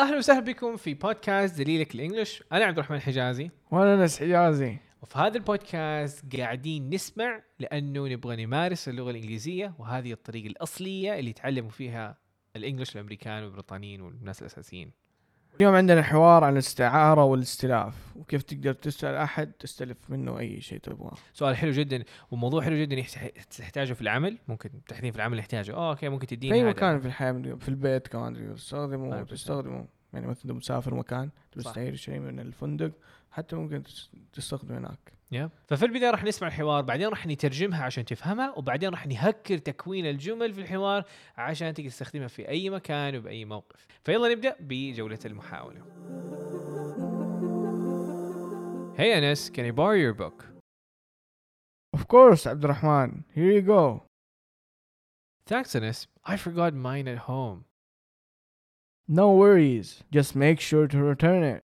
أهلا وسهلا بكم في بودكاست دليلك ال English. أنا عبد الرحمن حجازي. وأنا أنس حجازي. وفي هذا البودكاست قاعدين نسمع لأنه نبغى نمارس اللغة الإنجليزية وهذه الطريقة الأصلية اللي يتعلموا فيها ال English الامريكان والبريطانيين والناس الأساسيين. اليوم عندنا حوار عن الاستعارة والاستلاف وكيف تقدر تسأل أحد تستلف منه أي شيء تبغاه سؤال حلو جدا وموضوع حلو جدا تحتاجه في العمل ممكن تحديدا في العمل يحتاجه آه okay ممكن في تديني أي هذا. مكان في الحياة من- في البيت كمان تستخدمه وتستخدمه يعني مثلا مسافر مكان. تستعير شيء من الفندق حتى ممكن تس- تستخدمه هناك يب. ففي البداية راح نسمع الحوار بعدين راح نترجمها عشان تفهمها وبعدين راح نهكر تكوين الجمل في الحوار عشان تقدر تستخدمها في أي مكان وبأي موقف. فيلا نبدأ بجولة المحاولة. Hey Anas, can I borrow your book? Of course عبد الرحمن here you go. Thanks Anas, I forgot mine at home. no worries. Just make sure to return it.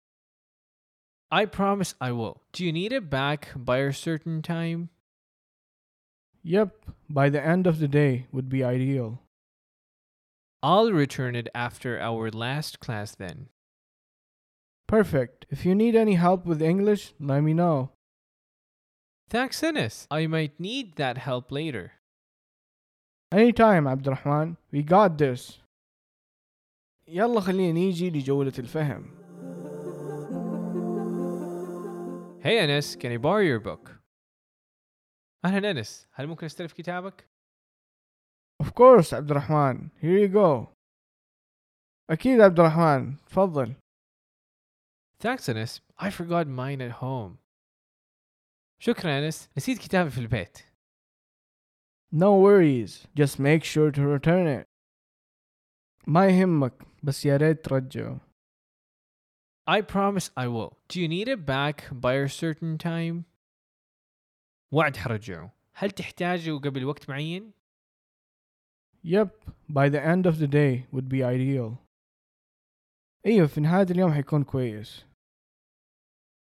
I promise I will. Do you need it back by a certain time? yep by the end of the day would be ideal I'll return it after our last class then. perfect if you need any help with English let me know Thanks Anas, I might need that help later. anytime عبد الرحمن we got this يلا خلينا نيجي لجولة الفهم Hey Anas, can I borrow your book? أهلا أنس، هل ممكن أستلف كتابك؟ Of course عبد الرحمن here you go أكيد عبد الرحمن تفضل Thanks Anas, I forgot mine at home. شكرا أنس، نسيت كتابي في البيت. no worries just make sure to return it ما يهمك بس يا ريت ترجعه I promise I will. Do you need it back by a certain time? وعد حرجعه. هل تحتاجه قبل وقت معين؟ yep by the end of the day would be ideal ايوه في نهاية اليوم حيكون كويس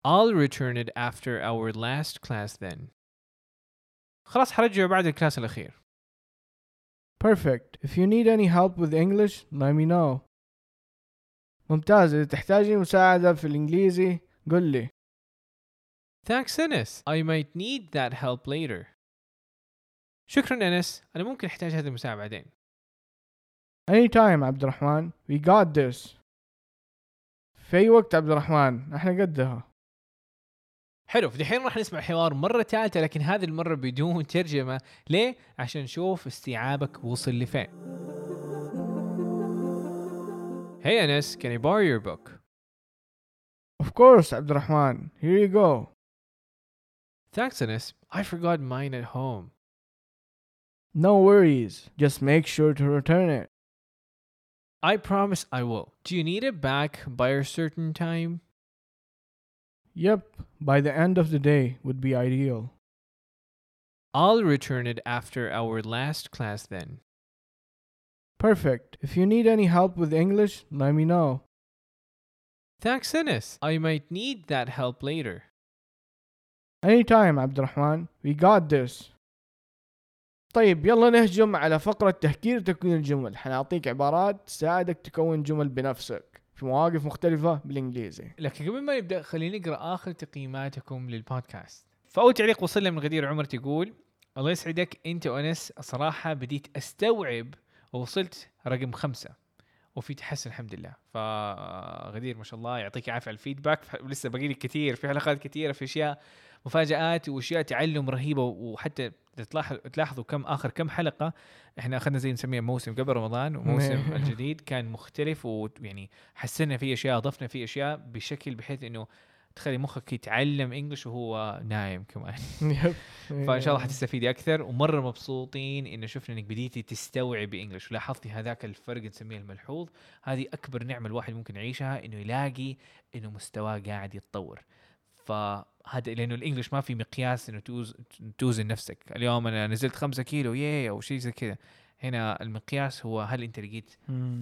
I'll return it after our last class then. خلاص حرجعه بعد الكلاس الأخير. perfect if you need any help with English let me know ممتاز. إذا تحتاجي مساعدة في الإنجليزي قل لي. Thanks Anas, I might need that help later. شكرا أنس، أنا ممكن أحتاج هذه المساعدة بعدين. anytime عبد الرحمن we got this. في أي وقت عبد الرحمن إحنا قدها. حلو. فدحين راح نسمع الحوار مرة ثالثة لكن هذه المرة بدون ترجمة. ليه؟ عشان نشوف استيعابك وصل لفين. Hey Anas, can I borrow your book? Of course, Abdurrahman. Here you go. Thanks, Anas. I forgot mine at home. No worries. Just make sure to return it. I promise I will. Do you need it back by a certain time? Yep, by the end of the day would be ideal. I'll return it after our last class then. Perfect. If you need any help with English let me know. Thanks Anas, I might need that help later. anytime الرحمن we got this. طيب يلا نهجم على فقرة تهكير تكوين الجمل. حنعطيك عبارات تساعدك تكون جمل بنفسك في مواقف مختلفة بالإنجليزي. لكن قبل ما نبدأ خلينا نقرا آخر تقييماتكم للبودكاست. فاول تعليق وصل لنا من غدير عمر تقول الله يسعدك أنت وانس صراحة بديت أستوعب ووصلت رقم خمسة. وفي تحسن الحمد لله. فغدير ما شاء الله يعطيك العافية على الفيدباك. لسه باقي لي كثير في حلقات كثيره في أشياء مفاجآت وأشياء تعلم رهيبة. وحتى تلاحظوا كم آخر كم حلقة إحنا أخذنا زي نسميها موسم قبل رمضان وموسم الجديد. كان مختلف ويعني حسنا فيه أشياء ضفنا فيه أشياء بشكل بحيث إنه تخلي مخك يتعلم إنجلش وهو نايم كمان. فإن شاء الله حتستفيدي أكثر. ومرة مبسوطين إنه شفنا إنك بديتي تستوعبي إنجلش. ولاحظتي هذاك الفرق نسميه الملحوظ. هذه أكبر نعمة الواحد ممكن يعيشها إنه يلاقي إنه مستواه قاعد يتطور. فهذا لأنه الانجليش ما في مقياس إنه توز توزن نفسك. اليوم أنا نزلت خمسة كيلو ياي أو شيء زي كذا. هنا المقياس هو هل أنت لقيت.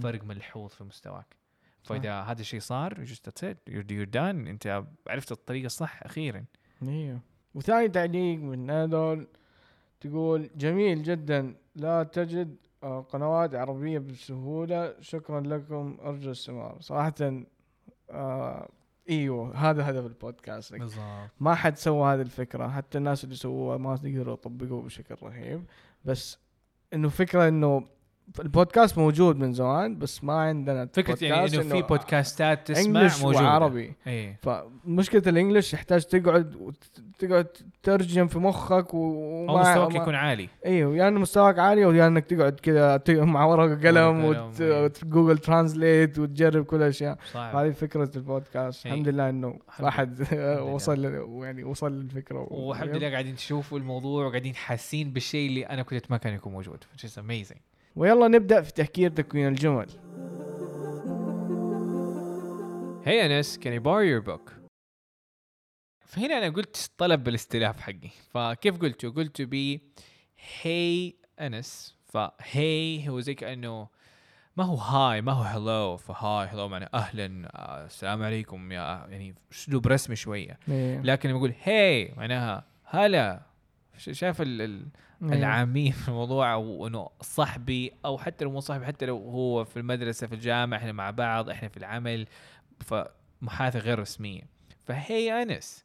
فرق ملحوظ في مستواك. فإذا هذا الشيء صار you're, you're done. أنت عرفت الطريقة الصح أخيرا. أيوه وثاني تعليق من هذول تقول جميل جدا. لا تجد قنوات عربية بسهولة. شكرا لكم. أرجو الاستمرار صراحة آه إيوه هذا هدف البودكاست. بالضبط. ما حد سوى هذه الفكرة. حتى الناس اللي سووها ما يقدروا يطبقوها بشكل رهيب. بس إنه فكرة إنه البودكاست موجود من زمان بس ما عندنا فكرة يعني إنه في بودكاستات تسمع English موجودة. وعربي. إيه. فمشكلة ال English يحتاج تقعد وت- تقعد تترجم في مخك و- أو وما مستواك يكون عالي. أيوه يا إنه مستواك عالي أو يا إنك تقعد كذا مع ورقة قلم ورقة قلم، إيه. و Google Translate وتجرب كل الاشياء هذه فكرة البودكاست. إيه. الحمد لله إنه واحد. وصل يعني وصل للفكرة. والحمد لله قاعدين تشوفوا الموضوع وقاعدين حاسين بالشيء اللي أنا كنت ما كان يكون موجود which is amazing. ويلا نبدأ في تهكير تكوين الجمل. Hey Anas, can I borrow your book? فهنا أنا قلت طلب بالاستلاف حقي. فكيف قلته؟ قلته ب Hey أنس فهي هو زي كأنه ما هو هاي ما هو هلو فهاي هلو معنى أهلا. آه، السلام عليكم. يا يعني أسلوب رسمي شوية. إيه. لكن لما أقول هي معناها هلا. شايف ال- ال- إيه. العامية في الموضوع وانه صاحبي أو حتى لو مو صاحبي حتى لو هو في المدرسة في الجامعة إحنا مع بعض إحنا في العمل فمحادثه غير رسمية. فهي أنس.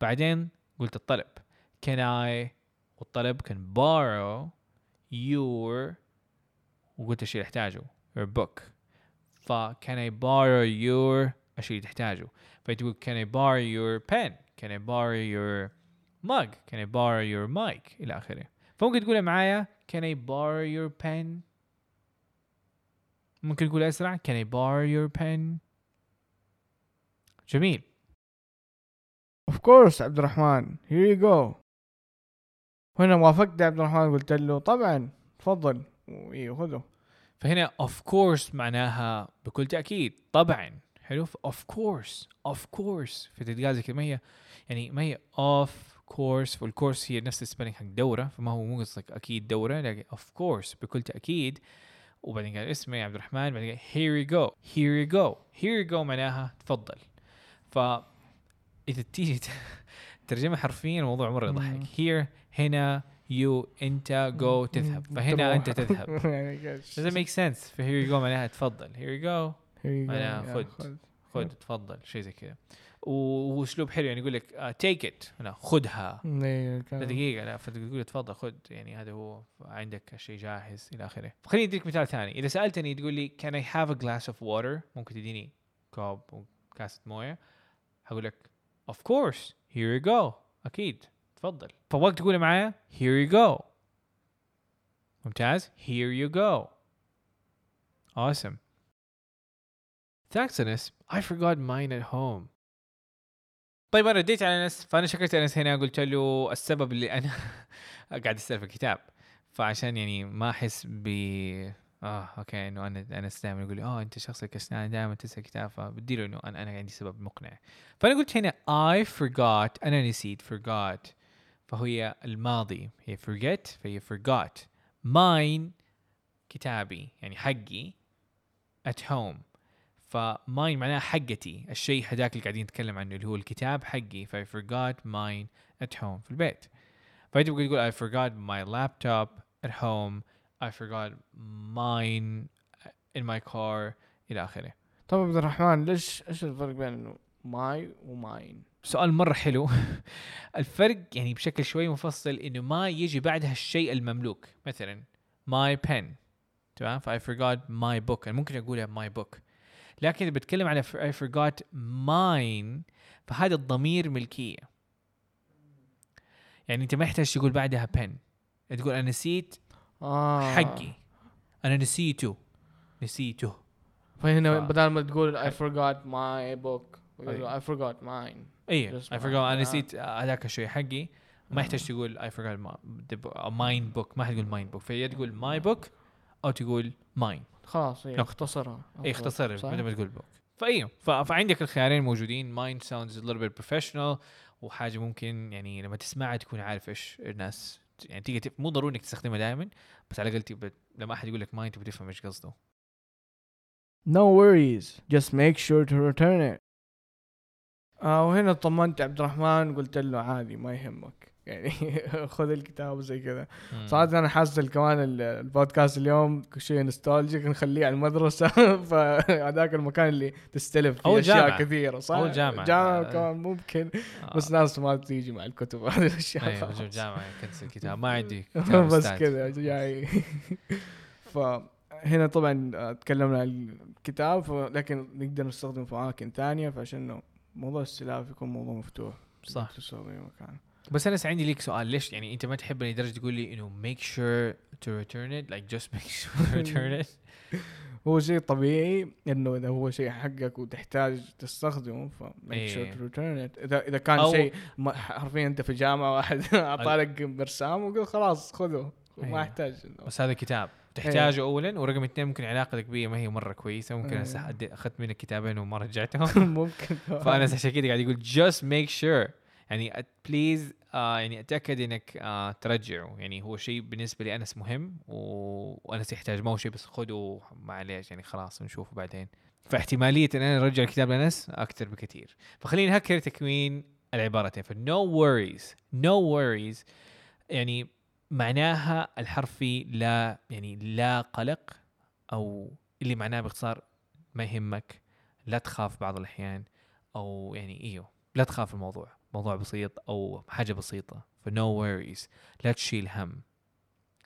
بعدين قلت الطلب can I والطلب كان borrow your وقلت الشيء اللي أحتاجه your book. ف can I borrow your الشيء اللي تحتاجه. فتقول can I borrow your pen? Can I borrow your mug? Can I borrow your mic? إلى آخره. فممكن تقولها معايا can I borrow your pen? ممكن تقول أسرع can I borrow your pen? جميل. Of course عبد الرحمن here you go هنا وافقت عبد الرحمن قلت له طبعا تفضل. أيوه خذه. فهنا of course معناها بكل تأكيد. طبعا. حلو؟ Of course. Of course. في تتقال زي كده ما هي يعني ما هي of course والكورس هي نفس السبيلنج حق دورة فما هو مو قصدك أكيد دورة لكن of course بكل تأكيد. وبعدين قال اسمي عبد الرحمن بعدين قال here you go here you go here you go معناها تفضل. ف إذا تيجي ت- ترجمة حرفيا الموضوع مرة يضحك. here هنا you أنت go تذهب. فهنا أنت تروح. تذهب. يعني doesn't make sense here you go معناها تفضل. Here you go. معناها خذ. خذ تفضل. شيء زي كذا. وهو اسلوب حلو يعني يقول لك take it. هنا خذها إيه، لا كان- فتقول تفضل خذ يعني هذا هو عندك الشيء جاهز إلى آخره. خليني أديك مثال ثاني. إذا سألتني تقول لي can I have a glass of water? ممكن تديني كوب وكاسة موية. هقول لك of course. Here you go. أكيد. تفضل. فوقت تقول معايا here you go. ممتاز. Here you go. Awesome. Thanks Anas I forgot mine at home. طيب أنا رديت على انس فأنا شكرت انس هنا قلت له السبب اللي أنا قاعد أستلف الكتاب. فعشان يعني ما أحس ب آه okay إنه أنا انس دائما يقول لي آه أنت شخص كسلان دائما تنسى الكتاب. فبدي له إنه أنا أنا عندي سبب مقنع. فأنا قلت هنا I forgot أنا نسيت forgot. فهي الماضي هي forget فهي forgot. Mine كتابي يعني حقي at home. فماين معناها حقتي الشيء هذاك اللي قاعدين نتكلم عنه اللي هو الكتاب حقي ف I forgot mine at home في البيت. فأنت ممكن تقول I forgot my laptop at home I forgot mine in my car إلى آخره. طب عبد الرحمن ليش إيش الفرق بين إنه ماي وماين؟ سؤال مرة حلو. الفرق يعني بشكل شوي مفصل إنه ما يجي بعدها الشيء المملوك. مثلا my pen تمام؟ ف I forgot my book. أنا ممكن أقولها my book. لكن إذا بتكلم على I forgot mine فهذا الضمير ملكية. يعني أنت ما يحتاج تقول بعدها pen. تقول أنا نسيت آه. حقي. أنا نسيته. نسيته. فهنا ف- بدل ما تقول I forgot my book أي. I forgot mine. Just I forgot. أنا آه. نسيت هذاك الشيء حقي. ما يحتاج تقول I forgot my the book- mine book. ما حتقول mine book. فهي تقول my book أو تقول mine. خلاص نعم. اختصرها اي اختصر صح؟ بدل ما تقول book. فايوه فعندك الخيارين موجودين sounds a little bit professional وحاجة ممكن يعني لما تسمعها تكون عارف إيش الناس يعني تيجي مو ضروري إنك تستخدمها دائما بس على الأقل تبقى- لما أحد يقول لك mine تبغى تفهم إيش قصده. No worries just make sure to return it. آه وهنا طمنت عبد الرحمن قلت له عادي ما يهمك. يعني خذ الكتاب وزي كذا. صراحة أنا حاسس كمان ال- البودكاست اليوم شيء نوستالجيك نخليه على المدرسة فهذاك المكان اللي تستلف فيه أشياء الجامعة. كثيرة صح؟ أو الجامعة. جامعة آه. كمان ممكن آه. بس ناس ما تيجي مع الكتب هذه الأشياء أيوه الجامعة كنسل الكتاب ما عندي كتاب بس. كذا جاي فهنا طبعا تكلمنا عن الكتاب لكن نقدر نستخدمه في اماكن ثانية فعشان موضوع السلاف يكون موضوع مفتوح صح تستخدمه في مكان بس أنا عندي ليك سؤال. ليش يعني أنت ما تحبني لدرجه تقول لي إنه make sure to return it like just make sure to return it هو شيء طبيعي إنه إذا هو شيء حقك وتحتاج تستخدمه ف make إيه. sure to return it. إذا إذا كان شيء حرفيا أنت في جامعة واحد اعطالك مرسام وقال خلاص خذه. إيه. ما يحتاج إنه- بس هذا كتاب. تحتاجه اولا ورقم اثنين ممكن علاقتك بي ما هي مرة كويسة. ممكن إيه. أدي- أخذت منك كتابين وما رجعتهم. ممكن. فأنا عشان كذا قاعد يقول just make sure. يعني please آه يعني أتأكد إنك آه ترجعه. يعني هو شيء بالنسبة لي أنس مهم و- وأنس يحتاج ما هو شيء بس خذه معليش يعني خلاص نشوفه بعدين. فاحتمالية إن أنا أرجع الكتاب لأنس أكثر بكثير. فخلينا نهكر تكوين العبارتين. فنو worries no worries. يعني معناها الحرفي لا يعني لا قلق أو اللي معناه باختصار ما يهمك لا تخاف بعض الأحيان أو يعني إيوه لا تخاف الموضوع. موضوع بسيط أو حاجة بسيطة. فنو worries. لا تشيل هم.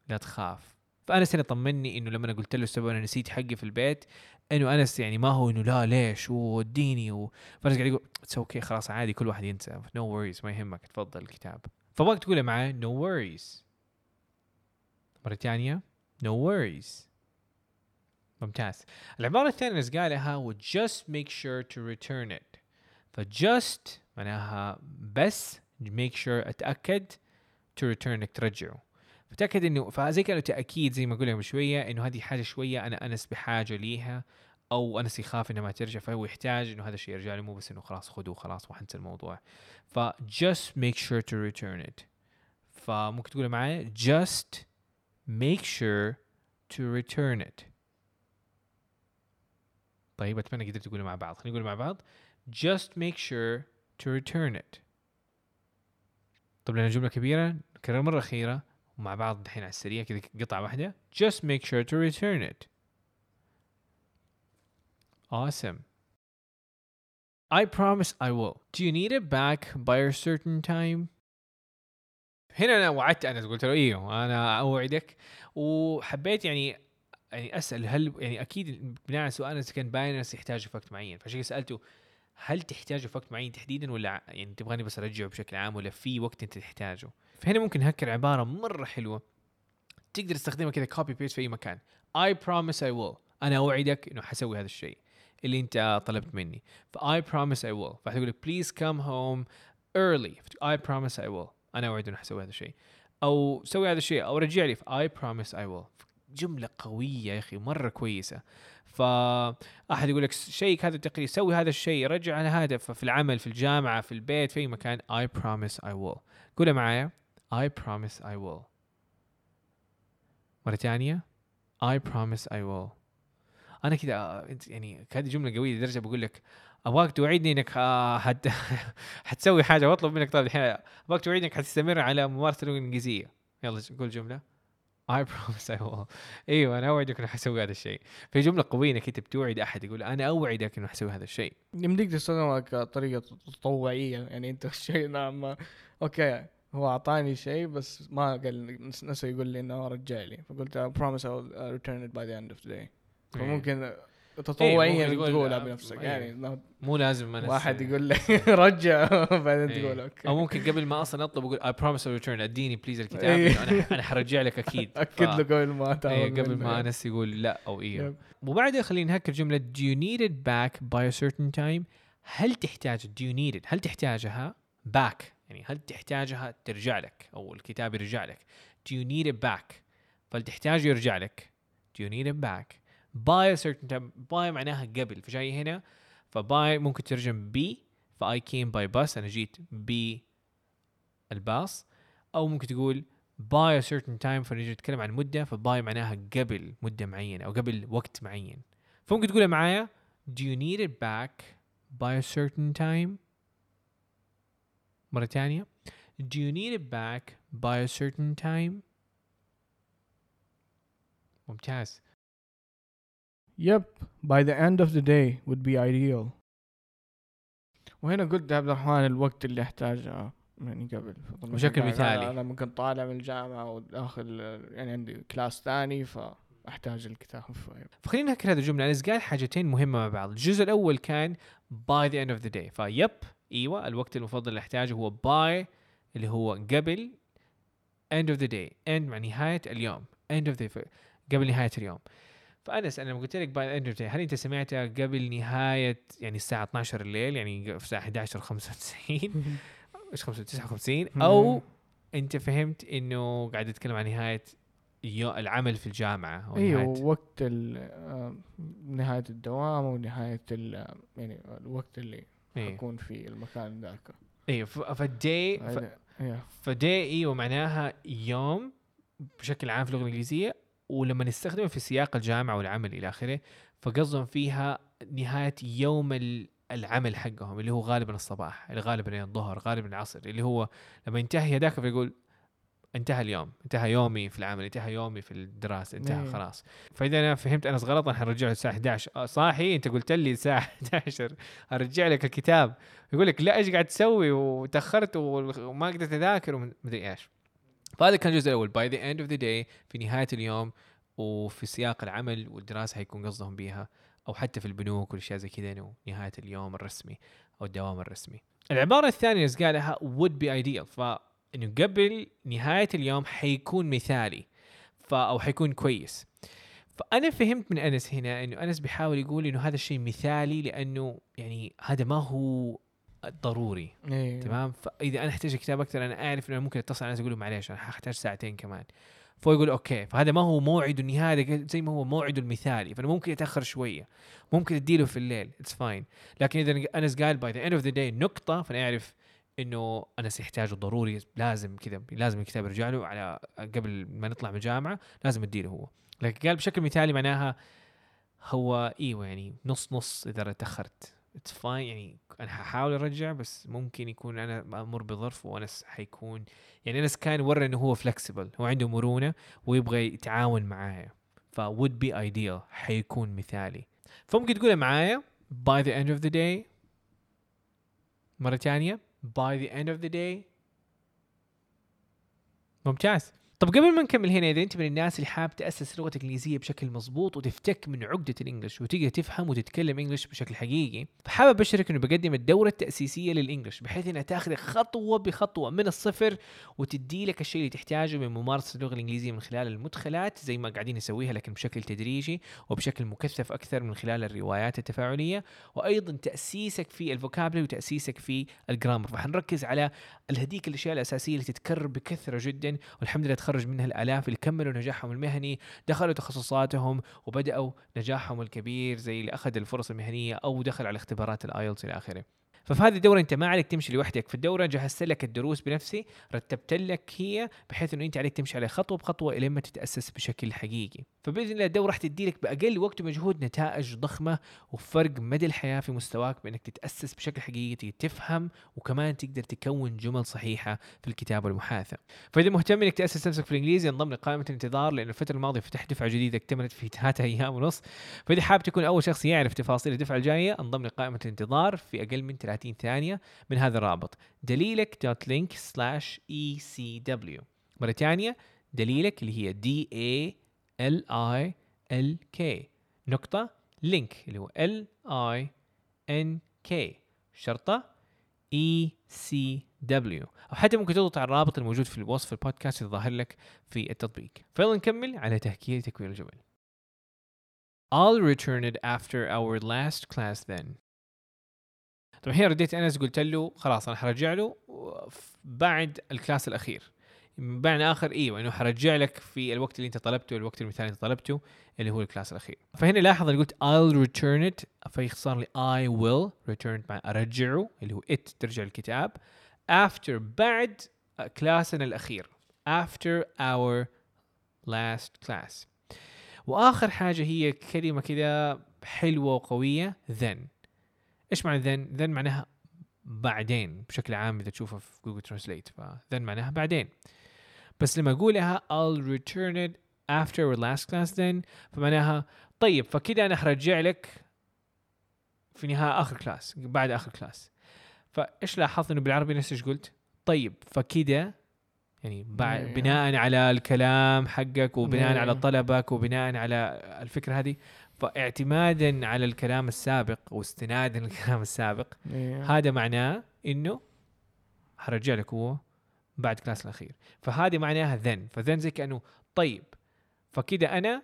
لا تخاف. فأنس هنا طمني إنه لما أنا قلت له السبب أنا نسيت حقي في البيت إنه أنس يعني ما هو إنه لا ليش؟ وديني و... فأنس قاعد يقول it's okay خلاص عادي كل واحد ينسى. no worries. ما يهمك. تفضل الكتاب. فبغاك تقولها معاه no worries. مرة ثانية no worries. ممتاز. العبارة الثانية اللي قالها هو just make sure to return it. ف just معناها بس make sure أتأكد to return إنك ترجعه. فتأكد انه فزي كأنه تأكيد زي ما قلنا قبل شوية إنه هذه حاجة شوية أنا أنس بحاجة ليها أو أنس يخاف انها ما ترجع فهو يحتاج إنه هذا الشيء يرجع له مو بس إنه خلاص خذوه خلاص وحنسى الموضوع. ف just make sure to return it. فممكن تقولها معي؟ just make sure to return it. طيب أتمنى قدرت تقولوا مع بعض. خلينا نقول مع بعض. just make sure to return it. طب لنا جملة كبيرة نكرر مرة أخيرة ومع بعض دحين على السريع كذا قطعة واحدة just make sure to return it. Awesome. I promise I will. Do you need it back by a certain time? هنا أنا وعدت أنا قلت له أيوه أنا أوعدك. وحبيت يعني يعني أسأل هل يعني أكيد بناء على سؤال إذا كان باين انس يحتاجه في وقت معين. فعشان كده سألته هل تحتاجه في وقت معين تحديدا ولا يعني تبغاني بس أرجعه بشكل عام ولا في وقت أنت تحتاجه؟ فهنا ممكن نهكر عبارة مرة حلوة. تقدر تستخدمها كذا copy paste في أي مكان. I promise I will. أنا أوعدك إنه حسوي هذا الشيء اللي أنت طلبت مني. ف I promise I will. فحتقول لك please come home early. I promise I will. أنا أوعد إنه حسوي هذا الشيء. أو سوي هذا الشيء أو رجع لي. I promise I will. جملة قوية يا أخي مرة كويسة. فأحد يقول لك شيك هذا التقرير سوي هذا الشيء رجع على هذا في العمل في الجامعة في البيت في أي مكان I promise I will. قولها معايا I promise I will. مرة ثانية I promise I will. أنا كذا آه، يعني هذه جملة قوية لدرجة بقول لك أبغاك توعدني إنك آه، حت حتسوي حاجة وأطلب منك طلب. الحين أبغاك توعدني إنك حتستمر على ممارسة اللغة الإنجليزية. يلا قول جملة. I promise I will إيوه أنا أوعدك إنه حسوي هذا الشيء. في جملة قوية إنك أنت بتوعد أحد يقول أنا أوعدك إنه حسوي هذا الشيء. يمديك تستخدمها كطريقة تطوعية. يعني أنت الشيء نعم ما okay هو أعطاني شيء بس ما قال نس- نسى يقول لي إنه رجع لي. فقلت I promise I will uh, return it by the end of the day فممكن تطوعيا تقول- تقولها بنفسك أيوه. يعني مو لازم أنا واحد يقول لك رجع بعدين إيه. تقول okay أو ممكن قبل ما أصلا أطلب أقول I promise to return أديني please الكتاب إيه. أنا أنا حرجع لك أكيد أكد له قبل ما إيه تعمل قبل منه. ما أنس يقول لا أو أيوه yep. وبعدها خلينا نهكر جملة do you need it back by a certain time هل تحتاج do you need it هل تحتاجها back يعني هل تحتاجها ترجع لك أو الكتاب يرجع لك do you need it back فهل تحتاج يرجع لك do you need it back a certain by معناها قبل فجاي هنا ف by ممكن ترجم by ف I came by bus أنا جيت بالباص أو ممكن تقول a certain time فنجي نتكلم عن مدة ف by معناها قبل مدة معينة أو قبل وقت معين. فممكن تقولها معايا do you need it back by a certain time مرة ثانية do you need it back by a certain time ممتاز. Yep, by the end of the day would be ideal. وهنا قلت يا عبد الرحمن الوقت اللي احتاجه يعني قبل. بشكل مثالي. أنا لما كنت طالع من الجامعة وداخل يعني عندي كلاس ثاني فأحتاج الكتاب. فخلينا نذكر هذه الجملة أنس قال حاجتين مهمة مع بعض. الجزء الأول كان by the end of the day. فيب أيوة الوقت المفضل اللي أحتاجه هو by اللي هو قبل end of the day. end مع نهاية اليوم. end of the قبل نهاية اليوم. فأنس أنا لما قلت لك the day هل أنت سمعتها قبل نهاية يعني الساعة 12 الليل؟ يعني في الساعة 11 95 إيش 59 أو أنت فهمت إنه قاعد أتكلم عن نهاية يو- العمل في الجامعة أو إيوه وقت ال- آه، نهاية الدوام ونهايه ال- يعني الوقت اللي إيه. أكون في المكان ذاك. إيوه فالدي ف-. فدي إيوه معناها يوم بشكل عام في اللغة الإنجليزية ولما نستخدمه في سياق الجامعة والعمل إلى آخره فقصدهم فيها نهاية يوم ال- العمل حقهم اللي هو غالبا الصباح اللي غالبا الظهر غالبا العصر اللي هو لما ينتهي هذاك فيقول انتهى اليوم انتهى يومي في العمل انتهى يومي في الدراسة انتهى إيه. خلاص. فإذا أنا فهمت انس غلط أنا حنرجعه الساعة 11 آه، صاحي؟ أنت قلت لي الساعة 11 أرجع لك الكتاب. يقول لك لا إيش قاعد تسوي؟ وتأخرت وما قدرت أذاكر ومدري إيش. فهذا كان الجزء الأول by the end of the day في نهاية اليوم وفي سياق العمل والدراسة حيكون قصدهم بيها أو حتى في البنوك والأشياء زي كذا انه نهاية اليوم الرسمي أو الدوام الرسمي. العبارة الثانية اللي قالها would be ideal فانه قبل نهاية اليوم حيكون مثالي ف أو حيكون كويس. فأنا فهمت من أنس هنا إنه أنس بيحاول يقول إنه هذا الشيء مثالي لأنه يعني هذا ما هو ضروري. إيه. تمام؟ فإذا أنا أحتاج كتاب أكثر أنا أعرف إنه ممكن أتصل على الناس أقول له معليش أنا ححتاج ساعتين كمان. فهو يقول أوكي فهذا ما هو موعده النهائي زي ما هو موعده المثالي فأنا ممكن أتأخر شوية ممكن أديله في الليل it's fine لكن إذا انس قال by the end of the day نقطة فأنا أعرف إنه انس يحتاجه ضروري لازم كذا لازم الكتاب يرجع له على قبل ما نطلع من الجامعة لازم أديله هو. لكن قال بشكل مثالي معناها هو إيوه يعني نص نص إذا تأخرت. it's fine يعني أنا ححاول أرجع بس ممكن يكون أنا مارر بظرف وانس حيكون يعني انس كان ورى إنه هو flexible هو عنده مرونة ويبغى يتعاون معايا. ف would be ideal حيكون مثالي. فممكن تقولها معايا by the end of the day مرة ثانية by the end of the day ممتاز. طب قبل ما نكمل هنا إذا أنت من الناس اللي حاب تأسس لغتك الانجليزيه بشكل مظبوط وتفتك من عقدة الإنجليش وتقدر تفهم وتتكلم إنجليش بشكل حقيقي فحابب ابشرك إنه بقدم الدورة التأسيسية للإنجليش بحيث إنها تاخذك خطوة بخطوة من الصفر وتدي لك الشيء اللي تحتاجه من ممارسة اللغة الإنجليزية من خلال المدخلات زي ما قاعدين نسويها لكن بشكل تدريجي وبشكل مكثف أكثر من خلال الروايات التفاعلية وأيضا تأسيسك في ال vocabulary وتأسيسك في ال grammar. فحنركز على الهديك الأشياء الأساسية اللي تتكرر بكثرة جدا والحمد لله تخرج منها الالاف اللي كملوا نجاحهم المهني دخلوا تخصصاتهم وبدأوا نجاحهم الكبير زي اللي أخذ الفرص المهنية أو دخل على اختبارات ال IELTS إلى آخره. ففي هذه الدورة أنت ما عليك تمشي لوحدك. في الدورة جهزت لك الدروس بنفسي رتبت لك هي بحيث إنه أنت عليك تمشي عليها خطوة بخطوة الين ما تتأسس بشكل حقيقي. فبإذن الله الدورة راح تدي لك بأقل وقت ومجهود نتائج ضخمة وفرق مدى الحياة في مستواك بإنك تتأسس بشكل حقيقي تفهم وكمان تقدر تكون جمل صحيحة في الكتابة والمحادثة. فإذا مهتم إنك تأسس نفسك في الإنجليزي انضم لقائمة الانتظار لأن الفترة الماضية فتحت دفعة جديدة اكتملت في ثلاثة أيام ونص. فإذا حاب تكون أول شخص يعرف تفاصيل الدفعة الجاية انضم لقائمة الانتظار في أقل من 30 ثانية من هذا الرابط. دليلك dot link slash ECW مرة ثانية دليلك اللي هي D A L E E L K نقطة link اللي هو L I N K شرطة E C W أو حتى ممكن تضغط على الرابط الموجود في الوصف البودكاست الظاهر لك في التطبيق. فيلا نكمل على تهكير تكوين الجمل. I'll return it after our last class then. طبعا هنا رديت أنس قلت له خلاص أنا حرجع له بعد ال class الأخير. بعد آخر إيوه إنه حرجع لك في الوقت اللي أنت طلبته الوقت المثالي اللي طلبته اللي هو ال class الأخير. فهنا لاحظ أنا قلت I'll return it فيختصر لي I will return مع أرجعه اللي هو it ترجع الكتاب after بعد class نا الأخير. After our last class. وآخر حاجة هي كلمة كذا حلوة وقوية then. إيش معنى then then معناها بعدين بشكل عام إذا تشوفها في جوجل ترانسليت ف then معناها بعدين. بس لما اقولها I'll return it after our last class then فمعناها طيب فكده أنا حرجع لك في نهاية آخر class بعد آخر class فإيش لاحظت إنه بالعربي نفس إيش قلت طيب فكده يعني بعد. بناء على الكلام حقك وبناء. على طلبك وبناء على الفكرة هذه فاعتمادا على الكلام السابق واستنادا للكلام السابق. هذا معناه إنه حرجع لك هو بعد class الأخير. فهذه معناها then ف then زي كأنه طيب. فكده أنا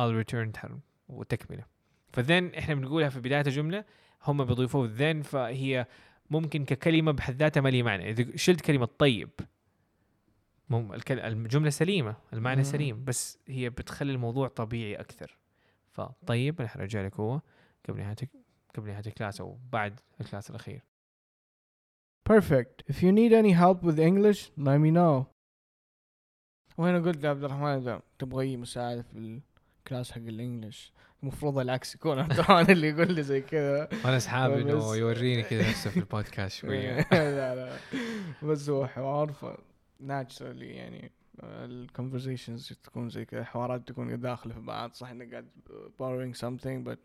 I'll return then وتكملة. ف then إحنا بنقولها في بداية الجملة هم بيضيفوا then فهي ممكن ككلمة بحد ذاتها ما لي معنى. إذا شلت كلمة طيب الجملة سليمة المعنى مم. سليم بس هي بتخلي الموضوع طبيعي أكثر. فطيب أنا حرجع لك هو قبل نهاية قبل نهاية ال class أو بعد ال class الأخير. Perfect. If you need any help with English, let me know. وهنا قلت لعبد الرحمن إذا تبغى أي مساعدة في ال class حق ال English المفروض العكس يكون عبد الرحمن اللي يقول لي زي كذا. حابب انه بس- يوريني كذا نفسه في البودكاست شوية. لا لا. بس هو حوار naturally يعني ال conversations تكون زي كذا حوارات تكون داخلة في بعض. صح إنك قاعد borrowing something but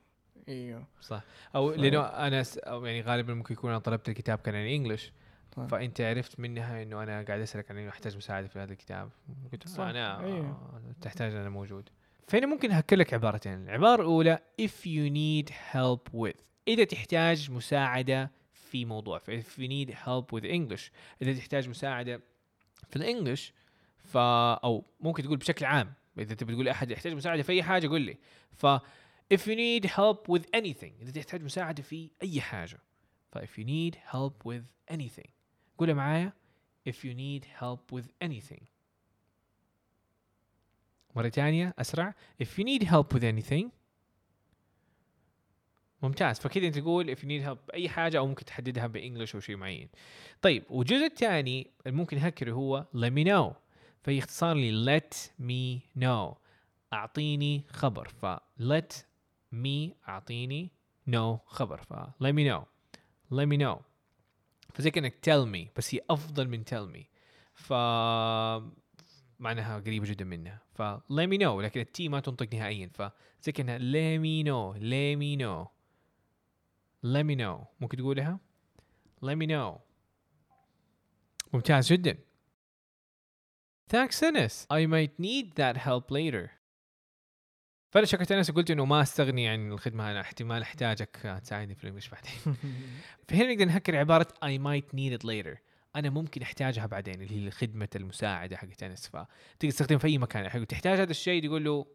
إيوه. صح. أو ف- لأنه أنا س... أو يعني غالبا ممكن يكون أنا طلبت الكتاب كان عن English صح. فأنت عرفت منها إنه أنا قاعد أسألك عن إنه أحتاج مساعدة في هذا الكتاب. قلت صح، أنا أيوه. تحتاج أنا موجود. فهنا ممكن أهكر لك عبارتين. العبارة الأولى if you need help with. إذا تحتاج مساعدة في موضوع. ف if you need help with English. إذا تحتاج مساعدة في الانجلش ف أو ممكن تقول بشكل عام. إذا تبي تقول احد يحتاج مساعدة في أي حاجة قول لي. ف if you need help with anything إذا تحتاج مساعدة في أي حاجة. ف if you need help with anything قولها معايا. If you need help with anything. مرة ثانية أسرع. If you need help with anything. ممتاز. فكذا أنت تقول if you need help بأي حاجة أو ممكن تحددها بإنجلش أو شيء معين. طيب والجزء الثاني اللي ممكن هكره هو let me know. فهي اختصار لي let me know. أعطيني خبر. ف let me أعطيني know خبر ف let me know let me know فزي كأنك tell me بس هي أفضل من tell me ف معناها قريبة جدا منها ف let me know لكن التي ما تنطق نهائيا فزي كأنها let me know let me know let me know ممكن تقولها let me know ممتاز جدا Thanks Ennis I might need that help later فانا شكرت انس وقلت إنه ما أستغني عن الخدمة أنا احتمال أحتاجك تساعدني في الانجلش بعدين. فهنا نقدر نهكر عبارة I might need it later. أنا ممكن أحتاجها بعدين اللي هي خدمه المساعدة حقت انس فتقدر تستخدمها في أي مكان. يعني تحتاج هذا الشيء تقول له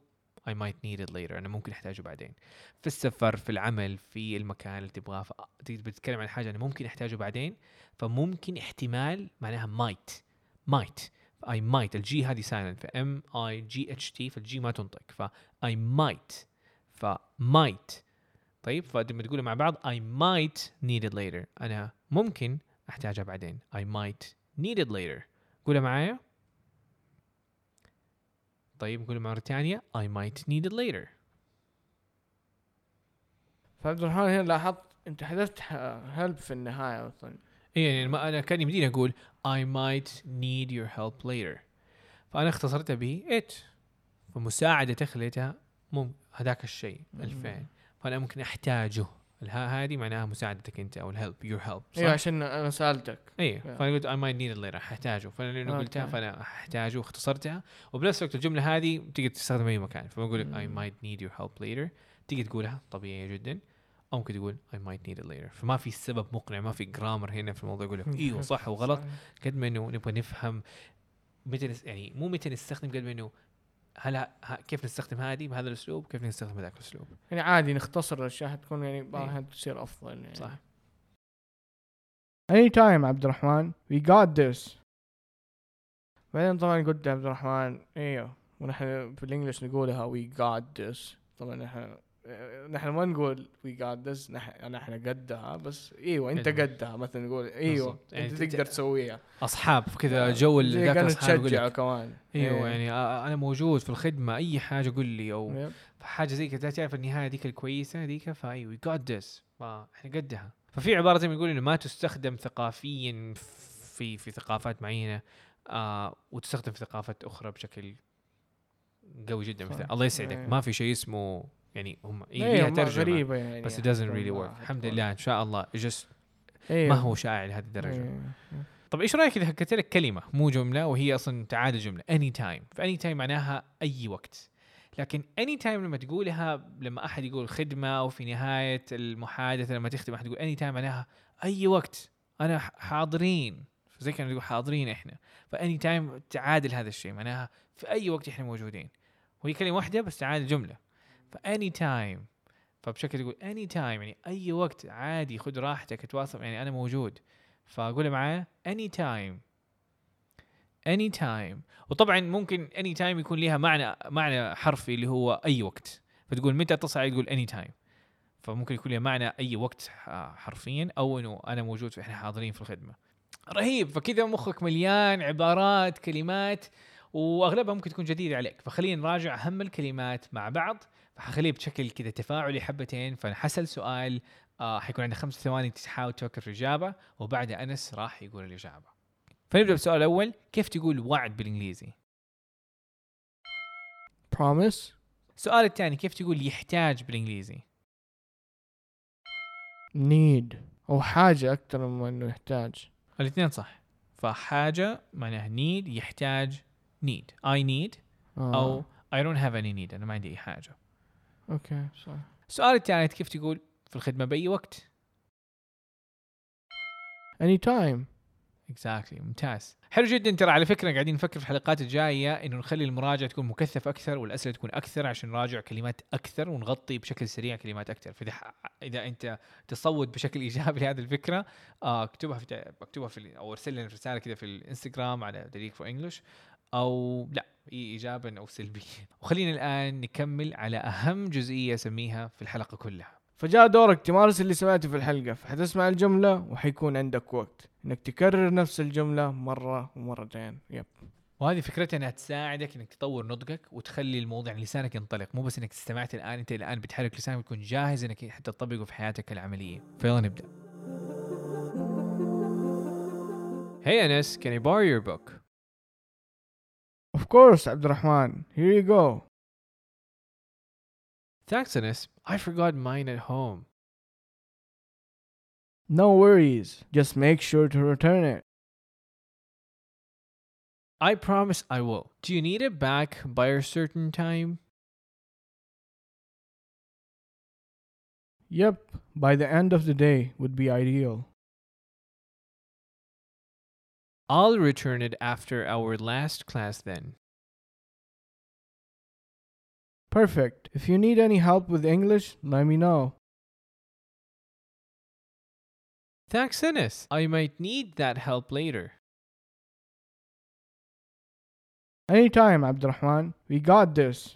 I might need it later أنا ممكن أحتاجه بعدين. في السفر في العمل في المكان اللي تبغاه بتتكلم عن حاجة أنا ممكن أحتاجه بعدين. فممكن احتمال معناها might might. I might. ال G هذه silent ف M I G H T فال G ما تنطق ف I might ف might. طيب فلما تقولوا مع بعض I might need it later. أنا ممكن أحتاجها بعدين. I might need it later. قولها معايا. طيب قولها مرة ثانية. I might need it later. فعبد الرحمن هنا لاحظت أنت حذفت هلب في النهاية أصلا. إيه يعني ما أنا كان يمديني أقول I might need your help later فأنا اختصرتها به it فمساعدة خليتها مم هذاك الشيء. الفعل فأنا ممكن أحتاجه الها هذه معناها مساعدتك أو الهيلب your help صح؟ أيوه عشان أنا سألتك إيه Yeah. فأنا قلت I might need it later ححتاجه فأنا قلتها. فأنا أحتاجه واختصرتها وبنفس الوقت الجملة هذه تقدر تستخدمها أي مكان فبقول لك I Mm. might need your help later تقدر تقولها طبيعية جدا أو ممكن تقول I might need it later. فما في سبب مقنع ما في جرامر هنا في الموضوع يقول لك إيوه صح وغلط. قد ما إنه نبغى نفهم متى. يعني مو متى نستخدم قد ما إنه هل كيف نستخدم هذه بهذا الأسلوب كيف نستخدم هذاك الأسلوب. يعني عادي نختصر الأشياء تكون يعني بعضها تصير أفضل يعني. صح. Anytime عبد الرحمن we got this. بعدين طبعا قلت عبد الرحمن إيوه ونحن في الانجليش نقولها we got this. طبعا نحن نحن ما نقول we got this نحن نحن قدها بس إيوه انت أيوة. قدها مثلا نقول إيوه. يعني انت تقدر تسويها أصحاب كذا جو ال- زي ذاك كانوا الاصحاب يقول تشجعوا لك كمان إيوه إيه. يعني آه، أنا موجود في الخدمة أي حاجة قول لي أو. حاجة زي كذا تعرف النهاية ذيك الكويسة ذيك ف we got this فاحنا قدها ففي عبارة زي ما يقول إنه ما تستخدم ثقافيا في في ثقافات معينة آه وتستخدم في ثقافات أخرى بشكل قوي جدا. مثلا الله يسعدك إيه. ما في شيء اسمه يعني هم إيه ليها ترجمة غريبة يعني بس it doesn't really work. الحمد. لله إن شاء الله just أيوه. ما هو شائع لهذه الدرجة. أيوه. طب إيش رأيك إذا حكيت لك كلمة مو جملة وهي أصلا تعادل جملة anytime ف anytime معناها أي وقت. لكن anytime لما تقولها لما أحد يقول خدمة أو في نهاية المحادثة لما تختم أحد يقول anytime معناها أي وقت. أنا حاضرين. زي كانوا يقول حاضرين إحنا. ف anytime تعادل هذا الشيء معناها في أي وقت إحنا موجودين. وهي كلمة واحدة بس تعادل جملة. ف anytime فبشكل تقول anytime يعني أي وقت عادي خذ راحتك تواصل يعني أنا موجود. فاقولها معاه anytime anytime وطبعا ممكن anytime يكون لها معنى معنى حرفي اللي هو أي وقت. فتقول متى علي تقول anytime فممكن يكون لها معنى أي وقت ح- حرفيا أو إنه أنا موجود إحنا حاضرين في الخدمة. رهيب. فكذا مخك مليان عبارات كلمات وأغلبها ممكن تكون جديدة عليك. فخلينا نراجع أهم الكلمات مع بعض. فحخليه بشكل كذا تفاعلي حبتين فنحسل سؤال آه حيكون عندك خمس ثواني تحاول تفكر في الإجابة وبعدها أنس راح يقول الإجابة. فنبدأ بالسؤال الأول كيف تقول وعد بالإنجليزي؟ Promise. السؤال الثاني كيف تقول يحتاج بالإنجليزي؟ Need. أو حاجة أكثر من إنه يحتاج. الاثنين صح. فحاجة معناها need يحتاج need. I need آه. أو I don't have any need أنا ما عندي أي حاجة. okay صح. السؤال الثالث كيف تقول في الخدمة بأي وقت؟ anytime exactly ممتاز. حلو جدا. ترى على فكرة قاعدين نفكر في الحلقات الجاية إنه نخلي المراجعة تكون مكثفة أكثر والأسئلة تكون أكثر عشان نراجع كلمات أكثر ونغطي بشكل سريع كلمات أكثر. فإذا إذا أنت تصوت بشكل إيجابي لهذه الفكرة آه، اكتبها في اكتبها في أو ارسل لنا رسالة كذا في الإنستغرام على دقيق فور انجلش أو لا إي ايجابا أو سلبيا. وخلينا الآن نكمل على أهم جزئية أسميها في الحلقة كلها. فجاء دورك تمارس اللي سمعته في الحلقة فحتسمع الجملة وحيكون عندك وقت إنك تكرر نفس الجملة مرة ومرتين. Yep. وهذه فكرتها إنها تساعدك إنك تطور نطقك وتخلي الموضوع لسانك ينطلق مو بس إنك استمعت الآن أنت الآن بتحرك لسانك وتكون جاهز إنك حتى تطبقه في حياتك العملية. فيلا نبدأ. Hey Anas, can I borrow your book? Of course, Abdurrahman. Here you go. Thanks, Anis. I forgot mine at home. No worries. Just make sure to return it. I promise I will. Do you need it back by a certain time? Yep, by the end of the day would be ideal. I'll return it after our last class then. Perfect if you need any help with English let me know Thanks Anas. I might need that help later. Anytime عبد الرحمن we got this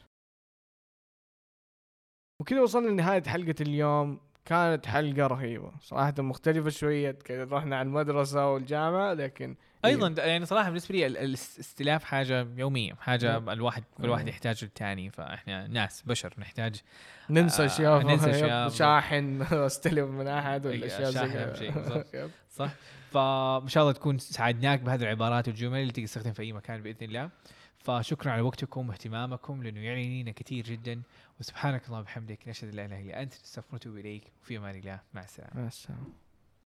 وكذا وصلنا لنهاية حلقة اليوم كانت حلقة رهيبة صراحة مختلفة شوية كذا رحنا على المدرسة والجامعة لكن أيضا د- يعني صراحة بالنسبة لي ال- الاستلاف حاجة يومية حاجة مم. الواحد كل واحد مم. يحتاج للثاني فإحنا ناس بشر نحتاج ننسى آه، أشياء ننسى يب، أشياء. شاحن استلم من أحد ولا أي- أشياء زي كذا. صح. فإن شاء الله تكون ساعدناك بهذه العبارات والجمل اللي تقدر تستخدم في أي مكان بإذن الله. فشكرا على وقتكم واهتمامكم لأنه يعني كثير جدا. وسبحانك اللهم وبحمدك نشهد أن لا إله إلا أنت نستغفرك ونتوب إليك. وفي أمان الله. مع السلامة. مع السلامة.